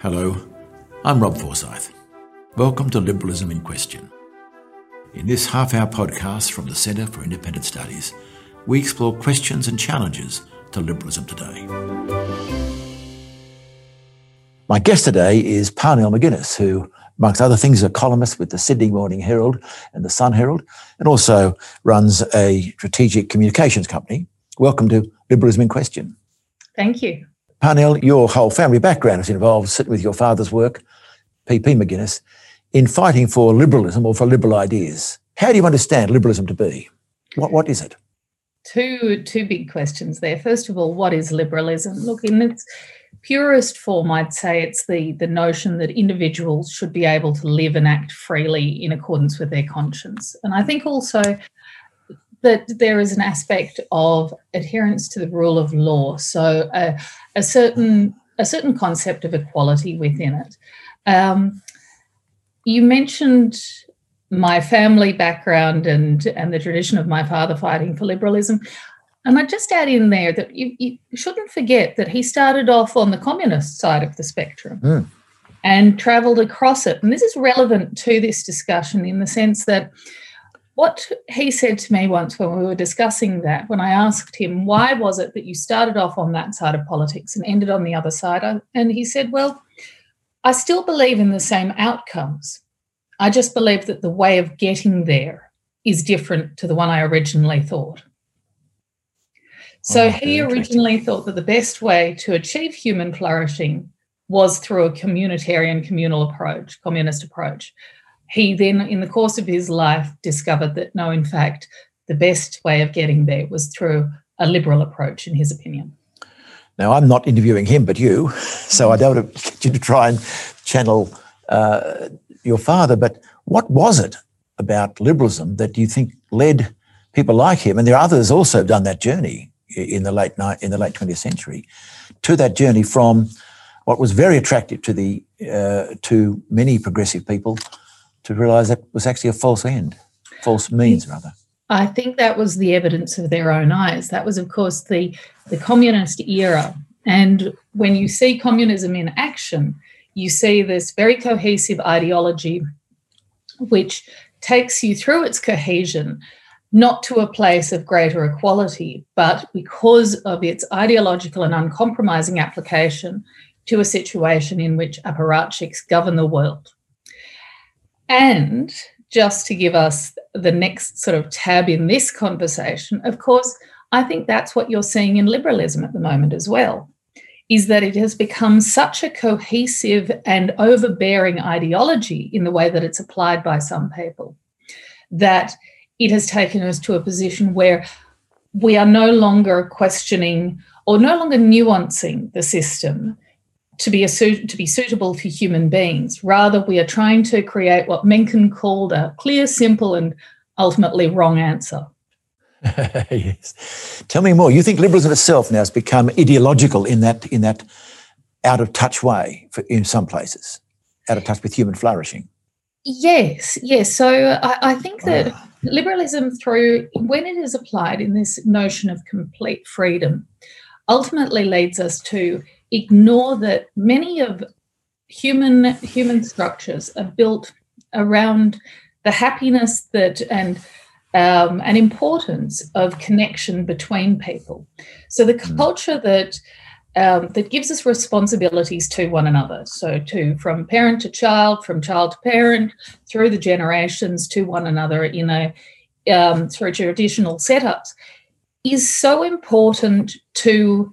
Hello, I'm Rob Forsyth. Welcome to Liberalism in Question. In this half hour podcast from the Centre for Independent Studies, we explore questions and challenges to liberalism today. My guest today is Parnell McGuinness, who, amongst other things, is a columnist with the Sydney Morning Herald and the Sun Herald, and also runs a strategic communications company. Welcome to Liberalism in Question. Thank you. Parnell, your whole family background is involved, sitting with your father's work, P.P. McGuinness, in fighting for liberalism or for liberal ideas. How do you understand liberalism to be? What, what is it? Two, two big questions there. First of all, what is liberalism? Look, in its purest form, I'd say it's the, the notion that individuals should be able to live and act freely in accordance with their conscience. And I think also that there is an aspect of adherence to the rule of law. So a, a certain a certain concept of equality within it. Um, you mentioned my family background and and the tradition of my father fighting for liberalism. And I just add in there that you, you shouldn't forget that he started off on the communist side of the spectrum mm. and traveled across it. And this is relevant to this discussion in the sense that what he said to me once when we were discussing that, when I asked him, why was it that you started off on that side of politics and ended on the other side? And he said, well, I still believe in the same outcomes. I just believe that the way of getting there is different to the one I originally thought. So oh, he originally thought that the best way to achieve human flourishing was through a communitarian communal approach, communist approach he then, in the course of his life, discovered that no, in fact, the best way of getting there was through a liberal approach, in his opinion. Now, I'm not interviewing him, but you, so I don't want to get you to try and channel uh, your father. But what was it about liberalism that you think led people like him, and there are others also have done that journey in the late in the late 20th century, to that journey from what was very attractive to the uh, to many progressive people to realise that was actually a false end, false means rather. I think that was the evidence of their own eyes. That was, of course, the, the communist era. And when you see communism in action, you see this very cohesive ideology which takes you through its cohesion, not to a place of greater equality, but because of its ideological and uncompromising application to a situation in which apparatchiks govern the world. And just to give us the next sort of tab in this conversation, of course, I think that's what you're seeing in liberalism at the moment as well, is that it has become such a cohesive and overbearing ideology in the way that it's applied by some people that it has taken us to a position where we are no longer questioning or no longer nuancing the system to be a to be suitable for human beings. Rather, we are trying to create what Mencken called a clear, simple, and ultimately wrong answer. yes. Tell me more. You think liberalism itself now has become ideological in that in that out of touch way for, in some places, out of touch with human flourishing. Yes, yes. So I, I think ah. that oh. liberalism, through when it is applied in this notion of complete freedom, ultimately leads us to ignore that many of human human structures are built around the happiness that and um, an importance of connection between people. So the mm. culture that um, that gives us responsibilities to one another. So to from parent to child, from child to parent, through the generations to one another in a um, through traditional setups, is so important to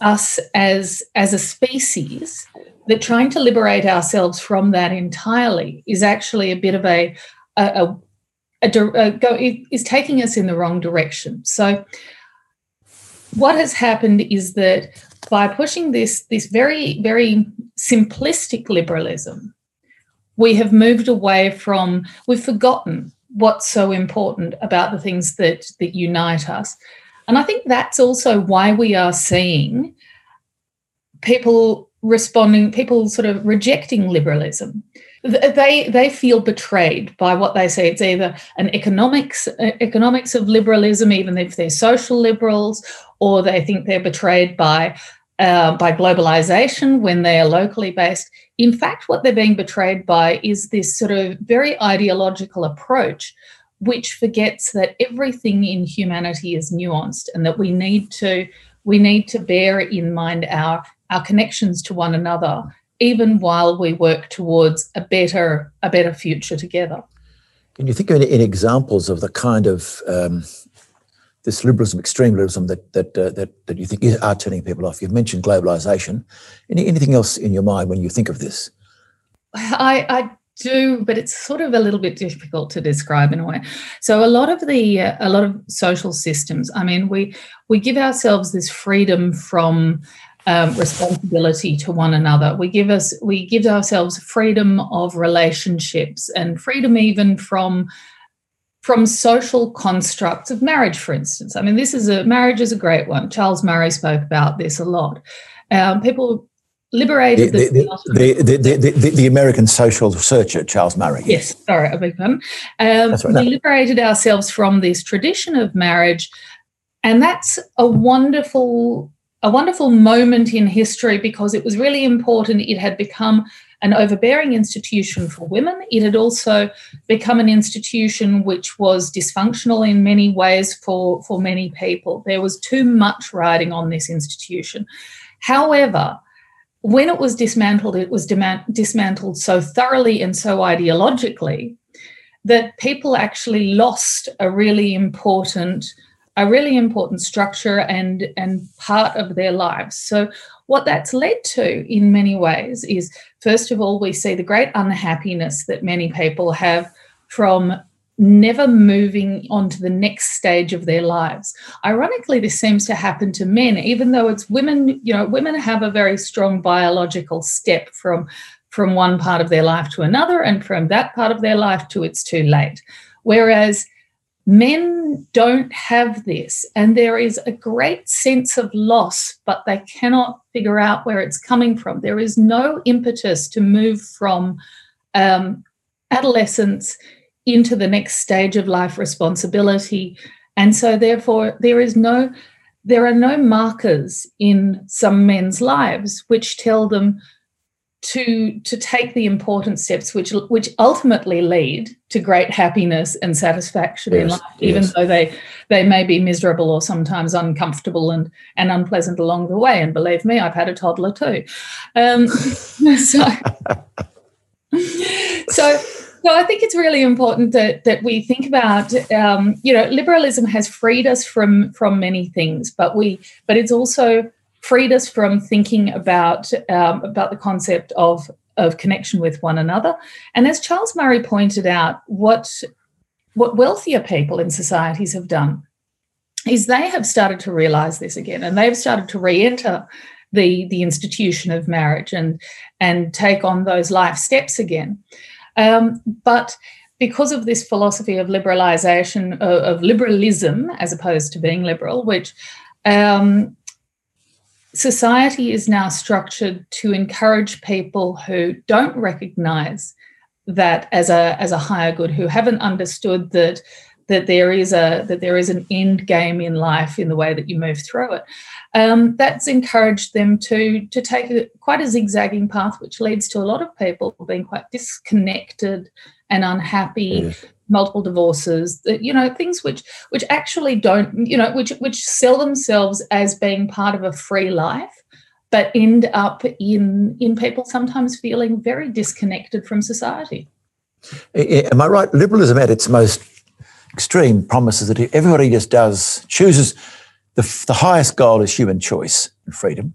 us as as a species that trying to liberate ourselves from that entirely is actually a bit of a a, a, a, a go is taking us in the wrong direction. So what has happened is that by pushing this this very very simplistic liberalism, we have moved away from we've forgotten what's so important about the things that that unite us and I think that's also why we are seeing people responding, people sort of rejecting liberalism. They they feel betrayed by what they say. It's either an economics economics of liberalism, even if they're social liberals, or they think they're betrayed by uh, by globalization when they are locally based. In fact, what they're being betrayed by is this sort of very ideological approach, which forgets that everything in humanity is nuanced and that we need to we need to bear in mind our our connections to one another even while we work towards a better a better future together. Can you think of any, examples of the kind of um, this liberalism, extreme liberalism that that uh, that that you think are turning people off? You've mentioned globalization. Any, anything else in your mind when you think of this? I, I do, but it's sort of a little bit difficult to describe in a way. So a lot of the uh, a lot of social systems. I mean, we we give ourselves this freedom from um, responsibility to one another. We give us we give ourselves freedom of relationships and freedom even from from social constructs of marriage, for instance. I mean, this is a marriage is a great one. Charles Murray spoke about this a lot. Um, people liberated the the, the, the, the, the, American social researcher Charles Murray. Yes, sorry, a big one. Um, right, we no. liberated ourselves from this tradition of marriage, and that's a wonderful a wonderful moment in history because it was really important. It had become an overbearing institution for women. It had also become an institution which was dysfunctional in many ways for, for many people. There was too much riding on this institution. However, when it was dismantled, it was dismantled so thoroughly and so ideologically that people actually lost a really important a really important structure and and part of their lives. So what that's led to in many ways is first of all we see the great unhappiness that many people have from never moving on to the next stage of their lives ironically this seems to happen to men even though it's women you know women have a very strong biological step from from one part of their life to another and from that part of their life to it's too late whereas Men don't have this, and there is a great sense of loss, but they cannot figure out where it's coming from. There is no impetus to move from um, adolescence into the next stage of life responsibility. And so, therefore, there is no there are no markers in some men's lives which tell them to to take the important steps which which ultimately lead to great happiness and satisfaction yes, in life even yes. though they they may be miserable or sometimes uncomfortable and and unpleasant along the way and believe me i've had a toddler too um, so so so I think it's really important that that we think about, um, you know, liberalism has freed us from from many things, but we, but it's also freed us from thinking about um, about the concept of of connection with one another. And as Charles Murray pointed out, what what wealthier people in societies have done is they have started to realize this again, and they've started to re-enter the the institution of marriage and and take on those life steps again. Um, but because of this philosophy of liberalization of, of, liberalism as opposed to being liberal, which um, society is now structured to encourage people who don't recognize that as a as a higher good who haven't understood that that there is a that there is an end game in life in the way that you move through it. Um, that's encouraged them to to take a, quite a zigzagging path which leads to a lot of people being quite disconnected and unhappy yes multiple divorces you know things which which actually don't you know which which sell themselves as being part of a free life but end up in in people sometimes feeling very disconnected from society. Am i right? Liberalism at its most extreme promises that everybody just does chooses the, the highest goal is human choice and freedom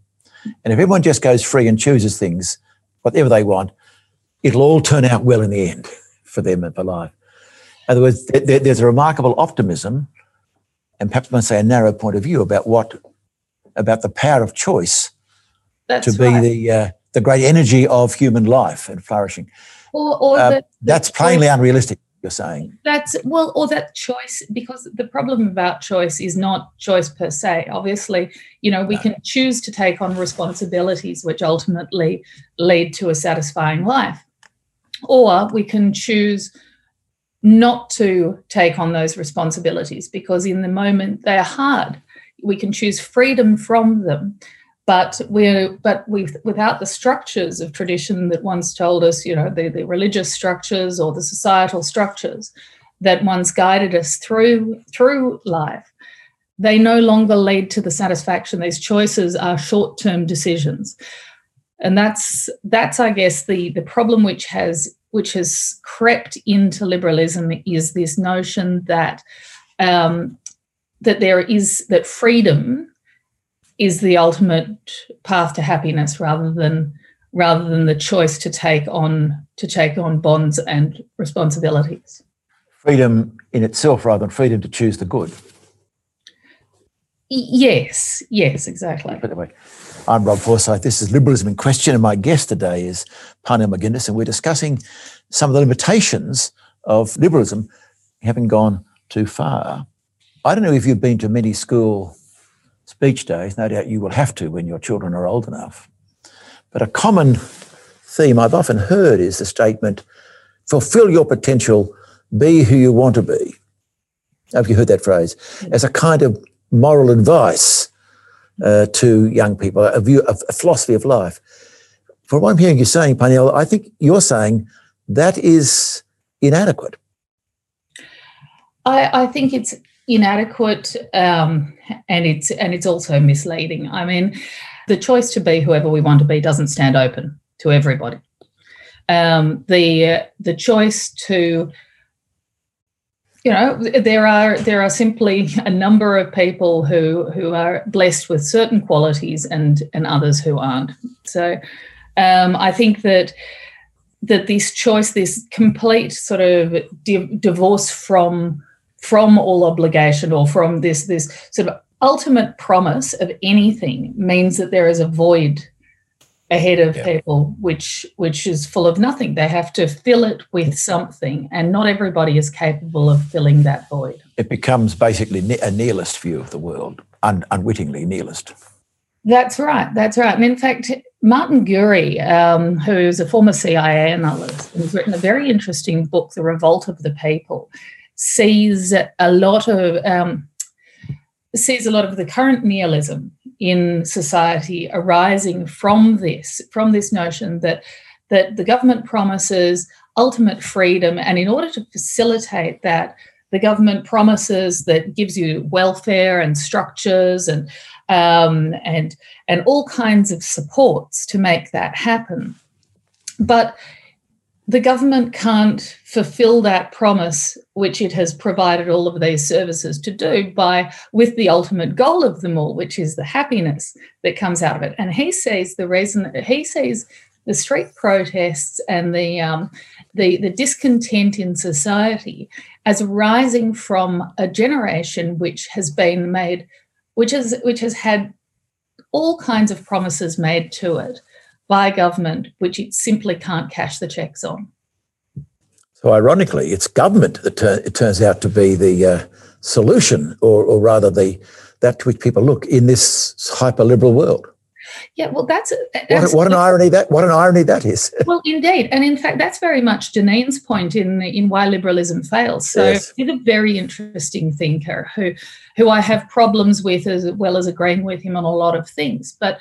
and if everyone just goes free and chooses things whatever they want it'll all turn out well in the end for them and for life in other words, there, there's a remarkable optimism, and perhaps I might say a narrow point of view about what about the power of choice that's to be right. the uh, the great energy of human life and flourishing. Or, or uh, the, the that's plainly unrealistic. You're saying that's well, or that choice because the problem about choice is not choice per se. Obviously, you know we no. can choose to take on responsibilities which ultimately lead to a satisfying life, or we can choose not to take on those responsibilities because in the moment they are hard. We can choose freedom from them, but we're but we without the structures of tradition that once told us, you know, the, the religious structures or the societal structures that once guided us through through life, they no longer lead to the satisfaction. These choices are short-term decisions. And that's that's, I guess, the, the problem which has which has crept into liberalism is this notion that um, that there is that freedom is the ultimate path to happiness rather than rather than the choice to take on to take on bonds and responsibilities freedom in itself rather than freedom to choose the good yes yes exactly Put that way. I'm Rob Forsyth. This is Liberalism in Question, and my guest today is Parnell McGuinness, and we're discussing some of the limitations of liberalism having gone too far. I don't know if you've been to many school speech days, no doubt you will have to when your children are old enough. But a common theme I've often heard is the statement fulfill your potential, be who you want to be. Have you heard that phrase? As a kind of moral advice uh, to young people, a view, a philosophy of life. From what I'm hearing you saying, Parnell, I think you're saying that is inadequate. I, I think it's inadequate um, and it's and it's also misleading. I mean, the choice to be whoever we want to be doesn't stand open to everybody. Um, the uh, the choice to you know there are there are simply a number of people who who are blessed with certain qualities and and others who aren't. So um, I think that that this choice, this complete sort of di- divorce from from all obligation or from this this sort of ultimate promise of anything means that there is a void ahead of yeah. people which which is full of nothing. They have to fill it with something and not everybody is capable of filling that void. It becomes basically a nihilist view of the world un- unwittingly nihilist. That's right that's right. And in fact martin gurri um, who's a former cia analyst and has written a very interesting book the revolt of the people sees a lot of um, sees a lot of the current nihilism in society arising from this from this notion that that the government promises ultimate freedom and in order to facilitate that the government promises that gives you welfare and structures and um, and and all kinds of supports to make that happen. But the government can't fulfill that promise which it has provided all of these services to do by with the ultimate goal of them all which is the happiness that comes out of it. And he sees the reason he sees the street protests and the um, the, the discontent in society as arising from a generation which has been made which has which has had all kinds of promises made to it by government, which it simply can't cash the checks on. So, ironically, it's government that tur- it turns out to be the uh, solution, or, or rather, the that to which people look in this hyper liberal world. Yeah, well, that's, that's what, what, an irony that what an irony that is. well, indeed, and in fact, that's very much Deneen's point in in why liberalism fails. So yes. he's a very interesting thinker who who I have problems with as well as agreeing with him on a lot of things, but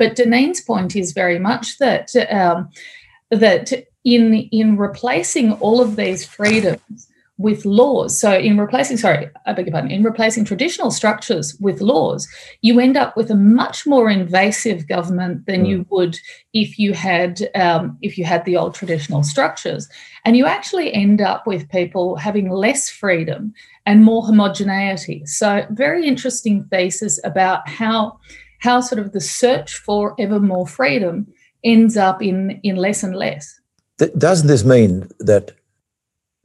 but Deneen's point is very much that um, that in in replacing all of these freedoms with laws. So in replacing, sorry, I beg your pardon, in replacing traditional structures with laws, you end up with a much more invasive government than mm. you would if you had um, if you had the old traditional structures, and you actually end up with people having less freedom and more homogeneity. So very interesting thesis about how how sort of the search for ever more freedom ends up in, in less and less. Doesn't this mean that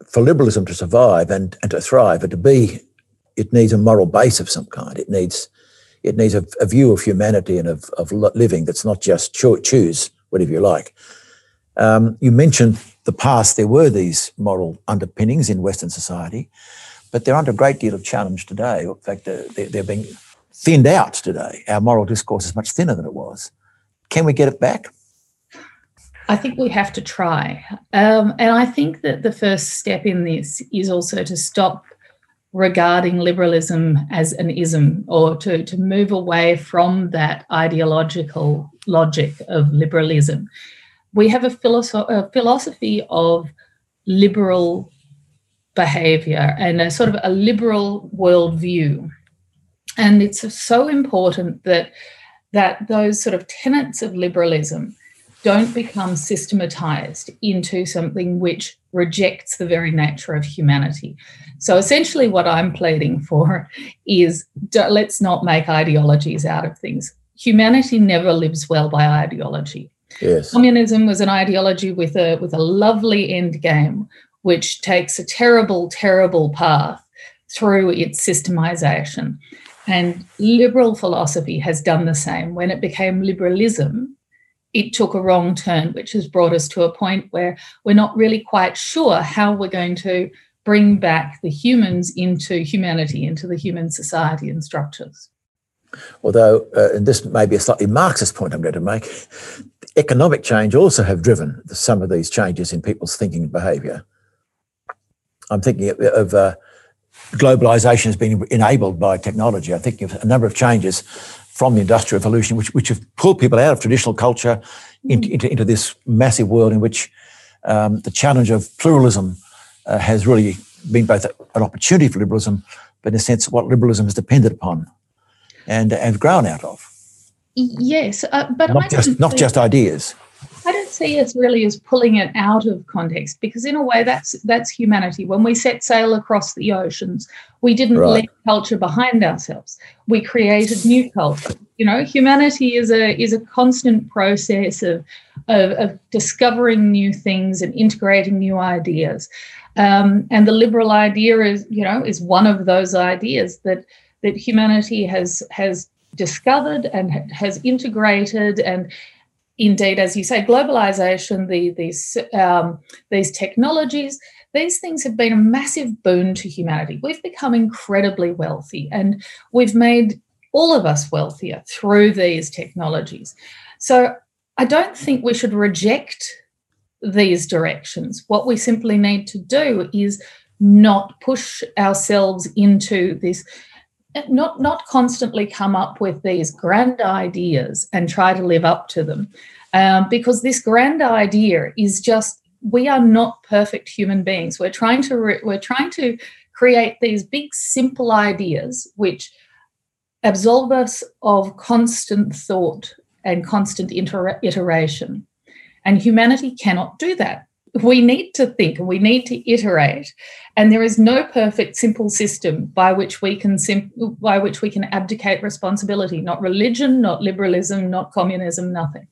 for liberalism to survive and, and to thrive and to be, it needs a moral base of some kind. It needs it needs a, a view of humanity and of, of living that's not just cho- choose whatever you like. Um, you mentioned the past, there were these moral underpinnings in Western society, but they're under a great deal of challenge today. In fact, they're, they're being thinned out today. Our moral discourse is much thinner than it was. Can we get it back? I think we have to try. Um, and I think that the first step in this is also to stop regarding liberalism as an ism or to, to move away from that ideological logic of liberalism. We have a, philosoph- a philosophy of liberal behavior and a sort of a liberal worldview. And it's so important that that those sort of tenets of liberalism don't become systematized into something which rejects the very nature of humanity. So essentially, what I'm pleading for is let's not make ideologies out of things. Humanity never lives well by ideology. Yes. Communism was an ideology with a with a lovely end game, which takes a terrible, terrible path through its systemization. And liberal philosophy has done the same. When it became liberalism, it took a wrong turn, which has brought us to a point where we're not really quite sure how we're going to bring back the humans into humanity, into the human society and structures. Although, uh, and this may be a slightly Marxist point I'm going to make, economic change also have driven some of these changes in people's thinking and behaviour. I'm thinking of, of uh, globalization has been enabled by technology. I think a number of changes from the Industrial Revolution, which, which have pulled people out of traditional culture into, into, into this massive world in which um, the challenge of pluralism uh, has really been both an opportunity for liberalism, but in a sense, what liberalism has depended upon and have grown out of. Yes, uh, but not just not just ideas. I don't see us really as pulling it out of context because, in a way, that's that's humanity. When we set sail across the oceans, we didn't right. leave culture behind ourselves. We created new culture. You know, humanity is a is a constant process of of, of discovering new things and integrating new ideas. Um, and the liberal idea is, you know, is one of those ideas that that humanity has has discovered and has integrated and indeed, as you say, globalization, the, these, um, these technologies, these things have been a massive boon to humanity. We've become incredibly wealthy and we've made all of us wealthier through these technologies. So I don't think we should reject these directions. What we simply need to do is not push ourselves into this not not constantly come up with these grand ideas and try to live up to them. Um, because this grand idea is just we are not perfect human beings. We're trying to re- we're trying to create these big simple ideas which absolve us of constant thought and constant inter- iteration. And humanity cannot do that we need to think and we need to iterate and there is no perfect simple system by which we can sim- by which we can abdicate responsibility not religion not liberalism not communism nothing.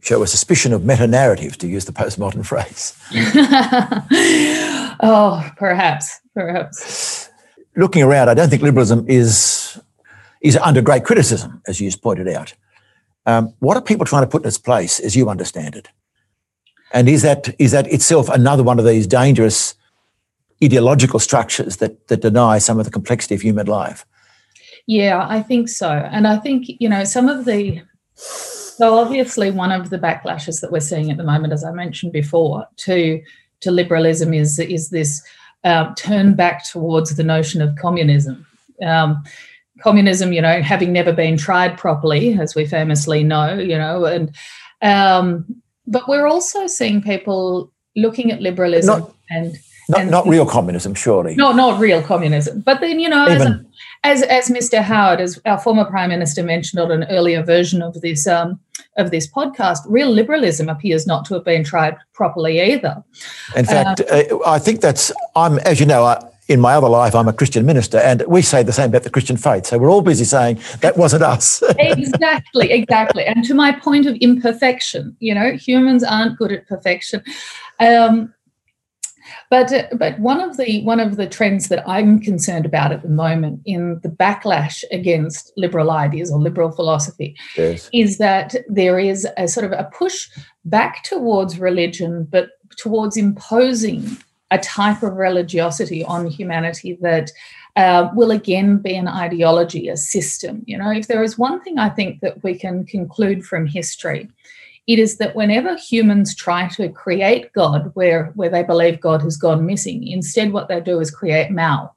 Show a suspicion of meta narrative to use the postmodern phrase. Oh perhaps perhaps. Looking around i don't think liberalism is is under great criticism as you just pointed out. Um, what are people trying to put in its place as you understand it and is that is that itself another one of these dangerous ideological structures that that deny some of the complexity of human life? Yeah, I think so. And I think, you know, some of the so obviously one of the backlashes that we're seeing at the moment, as I mentioned before, to to liberalism is is this uh, turn back towards the notion of communism. Um, communism, you know, having never been tried properly, as we famously know, you know, and um, but we're also seeing people looking at liberalism not, and not, and, not real communism, surely. No, not real communism. But then, you know, Even, as, as, as Mr. Howard, as our former prime minister mentioned on an earlier version of this um, of this podcast, real liberalism appears not to have been tried properly either. In fact, um, uh, I think that's I'm as you know. I, in my other life, I'm a Christian minister, and we say the same about the Christian faith. So we're all busy saying that wasn't us. exactly, exactly. And to my point of imperfection, you know, humans aren't good at perfection. Um, but but one of the one of the trends that I'm concerned about at the moment in the backlash against liberal ideas or liberal philosophy yes. is that there is a sort of a push back towards religion, but towards imposing a type of religiosity on humanity that uh, will again be an ideology, a system. You know, if there is one thing I think that we can conclude from history, it is that whenever humans try to create God where, where they believe God has gone missing, instead what they do is create Mao.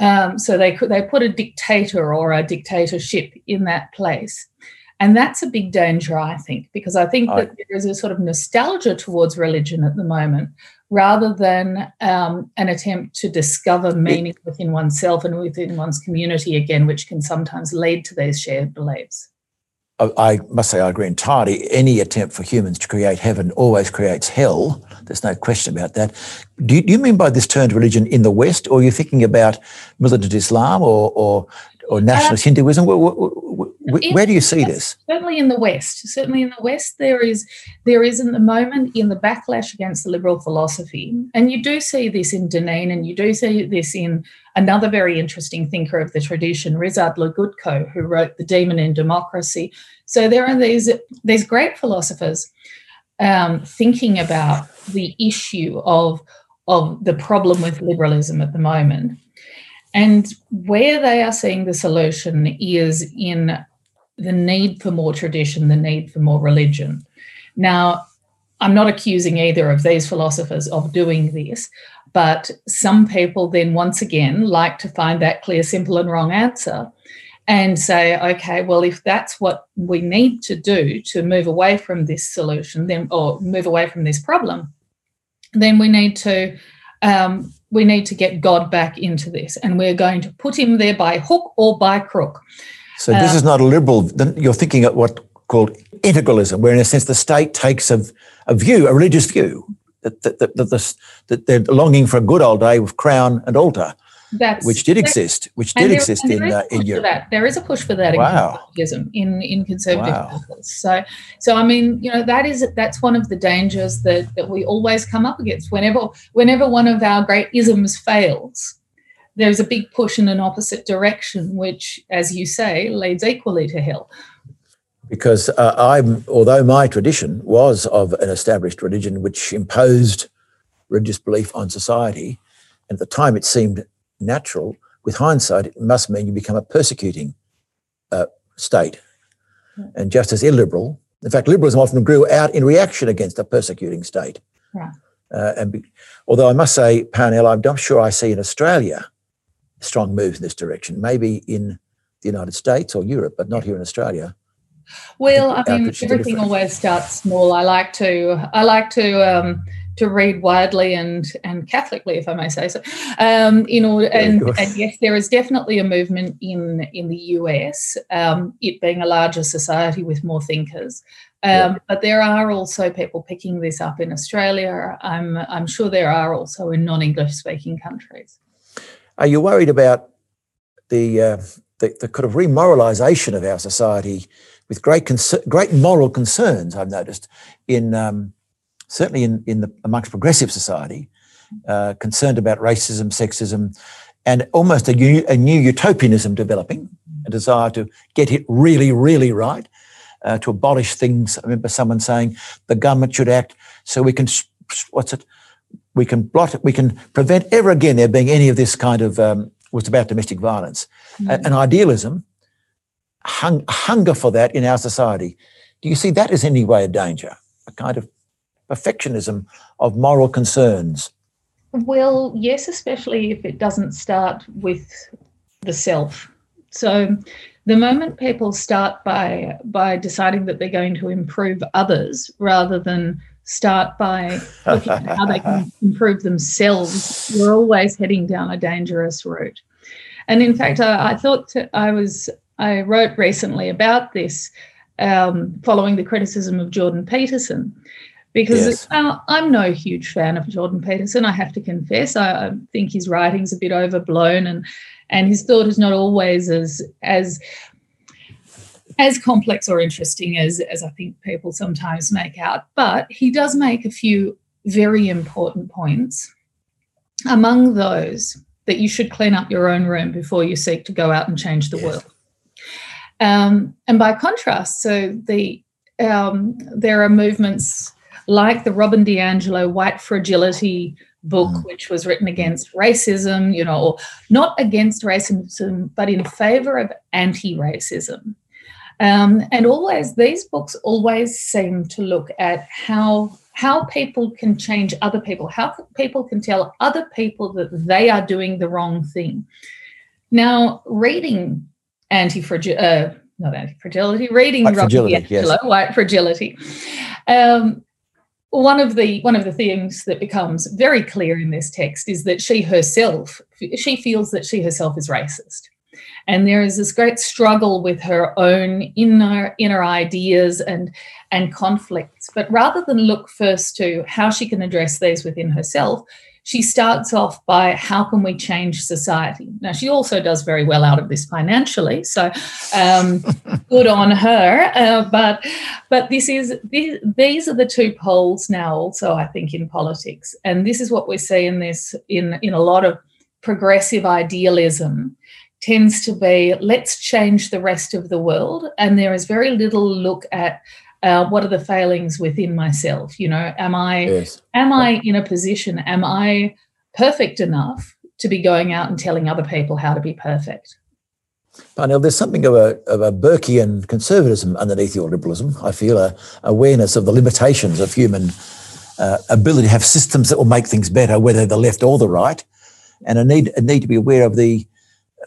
Um, so they they put a dictator or a dictatorship in that place. And that's a big danger, I think, because I think that there is a sort of nostalgia towards religion at the moment rather than um, an attempt to discover meaning within oneself and within one's community again, which can sometimes lead to these shared beliefs. I must say, I agree entirely. Any attempt for humans to create heaven always creates hell. There's no question about that. Do you, do you mean by this turned religion in the West, or are you thinking about militant Islam or, or, or nationalist uh, Hinduism? Where, where, where, do you see this? Certainly in the West. Certainly in the West, there is there is in the moment in the backlash against the liberal philosophy, and you do see this in Deneen, and you do see this in another very interesting thinker of the tradition, Ryszard Legutko, who wrote The Demon in Democracy. So there are these these great philosophers um, thinking about the issue of of the problem with liberalism at the moment. And where they are seeing the solution is in the need for more tradition, the need for more religion. Now, I'm not accusing either of these philosophers of doing this, but some people then once again like to find that clear, simple, and wrong answer and say, okay, well, if that's what we need to do to move away from this solution, then or move away from this problem, then we need to um, we need to get God back into this, and we're going to put him there by hook or by crook. So this is not a liberal. You're thinking of what called integralism, where in a sense the state takes a, a view, a religious view, that, that, that, that, that they're longing for a good old day with crown and altar that's, which did exist, which did there, exist in uh, in Europe. That. There is a push for that wow. in in in conservative wow. So so I mean, you know, that is that's one of the dangers that that we always come up against. Whenever whenever one of our great isms fails, there's a big push in an opposite direction, which, as you say, leads equally to hell. Because uh, I'm, although my tradition was of an established religion which imposed religious belief on society, and at the time it seemed natural, with hindsight, it must mean you become a persecuting uh, state. And just as illiberal, in fact, liberalism often grew out in reaction against a persecuting state. Yeah. Uh, and be, although I must say, Parnell, I'm not sure I see in Australia strong moves in this direction. Maybe in the United States or Europe, but not here in Australia. Well, I, I mean, everything always starts small. I like to, I like to um, to read widely and and Catholically, if I may say so. Um, in order, and, and, yes, there is definitely a movement in in the US, um, it being a larger society with more thinkers. Um, yeah. But there are also people picking this up in Australia. I'm I'm sure there are also in non-English speaking countries. Are you worried about the uh, the, the kind of remoralisation of our society with great great moral concerns? I've noticed in um, certainly in, in the amongst progressive society, uh, concerned about racism, sexism, and almost a new, a new utopianism developing, a desire to get it really, really right, uh, to abolish things. I remember someone saying the government should act so we can, what's it, we can blot it, we can prevent ever again there being any of this kind of, um, was about domestic violence. Mm. An idealism, hung, hunger for that in our society. Do you see that as any way a danger? A kind of perfectionism of moral concerns? Well, yes, especially if it doesn't start with the self. So the moment people start by by deciding that they're going to improve others rather than start by looking at how they can improve themselves, we're always heading down a dangerous route. And in fact, I, I thought I was I wrote recently about this um, following the criticism of Jordan Peterson because yes. uh, I'm no huge fan of Jordan Peterson. I have to confess, I, I, think his writing's a bit overblown, and and his thought is not always as as as complex or interesting as as I think people sometimes make out. But he does make a few very important points. Among those, that you should clean up your own room before you seek to go out and change the yes. world. Um, and by contrast, so the um, there are movements like the Robin DiAngelo White Fragility book, mm. which was written against racism, you know, or not against racism, but in favor of anti racism. Um, and always, these books always seem to look at how how people can change other people, how people can tell other people that they are doing the wrong thing. Now, reading anti uh, not anti-fragility, reading white fragility, yes. white fragility. Um, one of the one of the things that becomes very clear in this text is that she herself she feels that she herself is racist and there is this great struggle with her own inner inner ideas and and conflicts. But rather than look first to how she can address these within herself she starts off by how can we change society? Now she also does very well out of this financially so um, good on her. Uh, but but this is these, these are the two poles now also i think in politics. And this is what we see in this in in a lot of progressive idealism tends to be let's change the rest of the world. And there is very little look at uh, what are the failings within myself. You know, am I yes. am I in a position? Am I perfect enough to be going out and telling other people how to be perfect? Parnell, there's something of a, of a Burkean conservatism underneath your liberalism. I feel a awareness of the limitations of human uh, ability to have systems that will make things better, whether the left or the right, and a need a need to be aware of the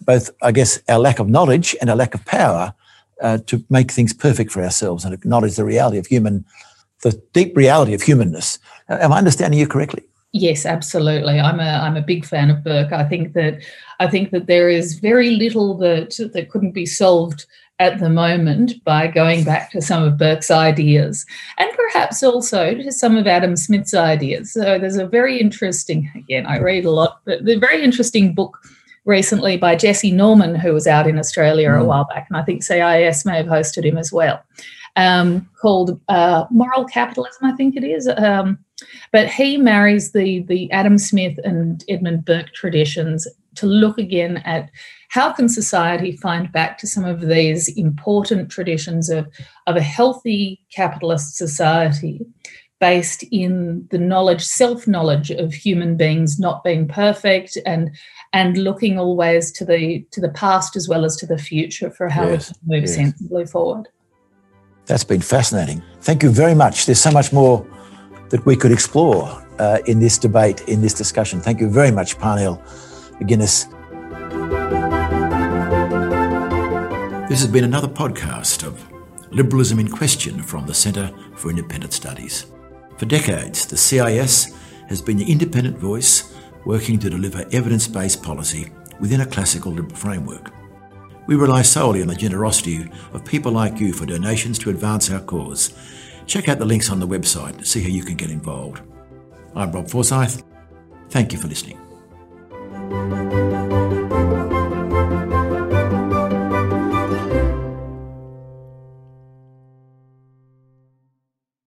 both, I guess, our lack of knowledge and our lack of power uh, to make things perfect for ourselves and acknowledge the reality of human, the deep reality of humanness. Am I understanding you correctly? Yes, absolutely. I'm a I'm a big fan of Burke. I think that I think that there is very little that that couldn't be solved at the moment by going back to some of Burke's ideas and perhaps also to some of Adam Smith's ideas. So there's a very interesting again, I read a lot, but the very interesting book recently by Jesse Norman, who was out in Australia mm. a while back, and I think CIS may have hosted him as well, um, called uh, Moral Capitalism, I think it is. Um, but he marries the the Adam Smith and Edmund Burke traditions to look again at how can society find back to some of these important traditions of, of a healthy capitalist society based in the knowledge self-knowledge of human beings not being perfect and and looking always to the to the past as well as to the future for how yes, we can move yes. sensibly forward. That's been fascinating. Thank you very much. There's so much more that we could explore uh, in this debate, in this discussion. Thank you very much, Parnell McGuinness. This has been another podcast of Liberalism in Question from the Centre for Independent Studies. For decades, the CIS has been the independent voice working to deliver evidence based policy within a classical liberal framework. We rely solely on the generosity of people like you for donations to advance our cause. Check out the links on the website to see how you can get involved. I'm Rob Forsyth. Thank you for listening.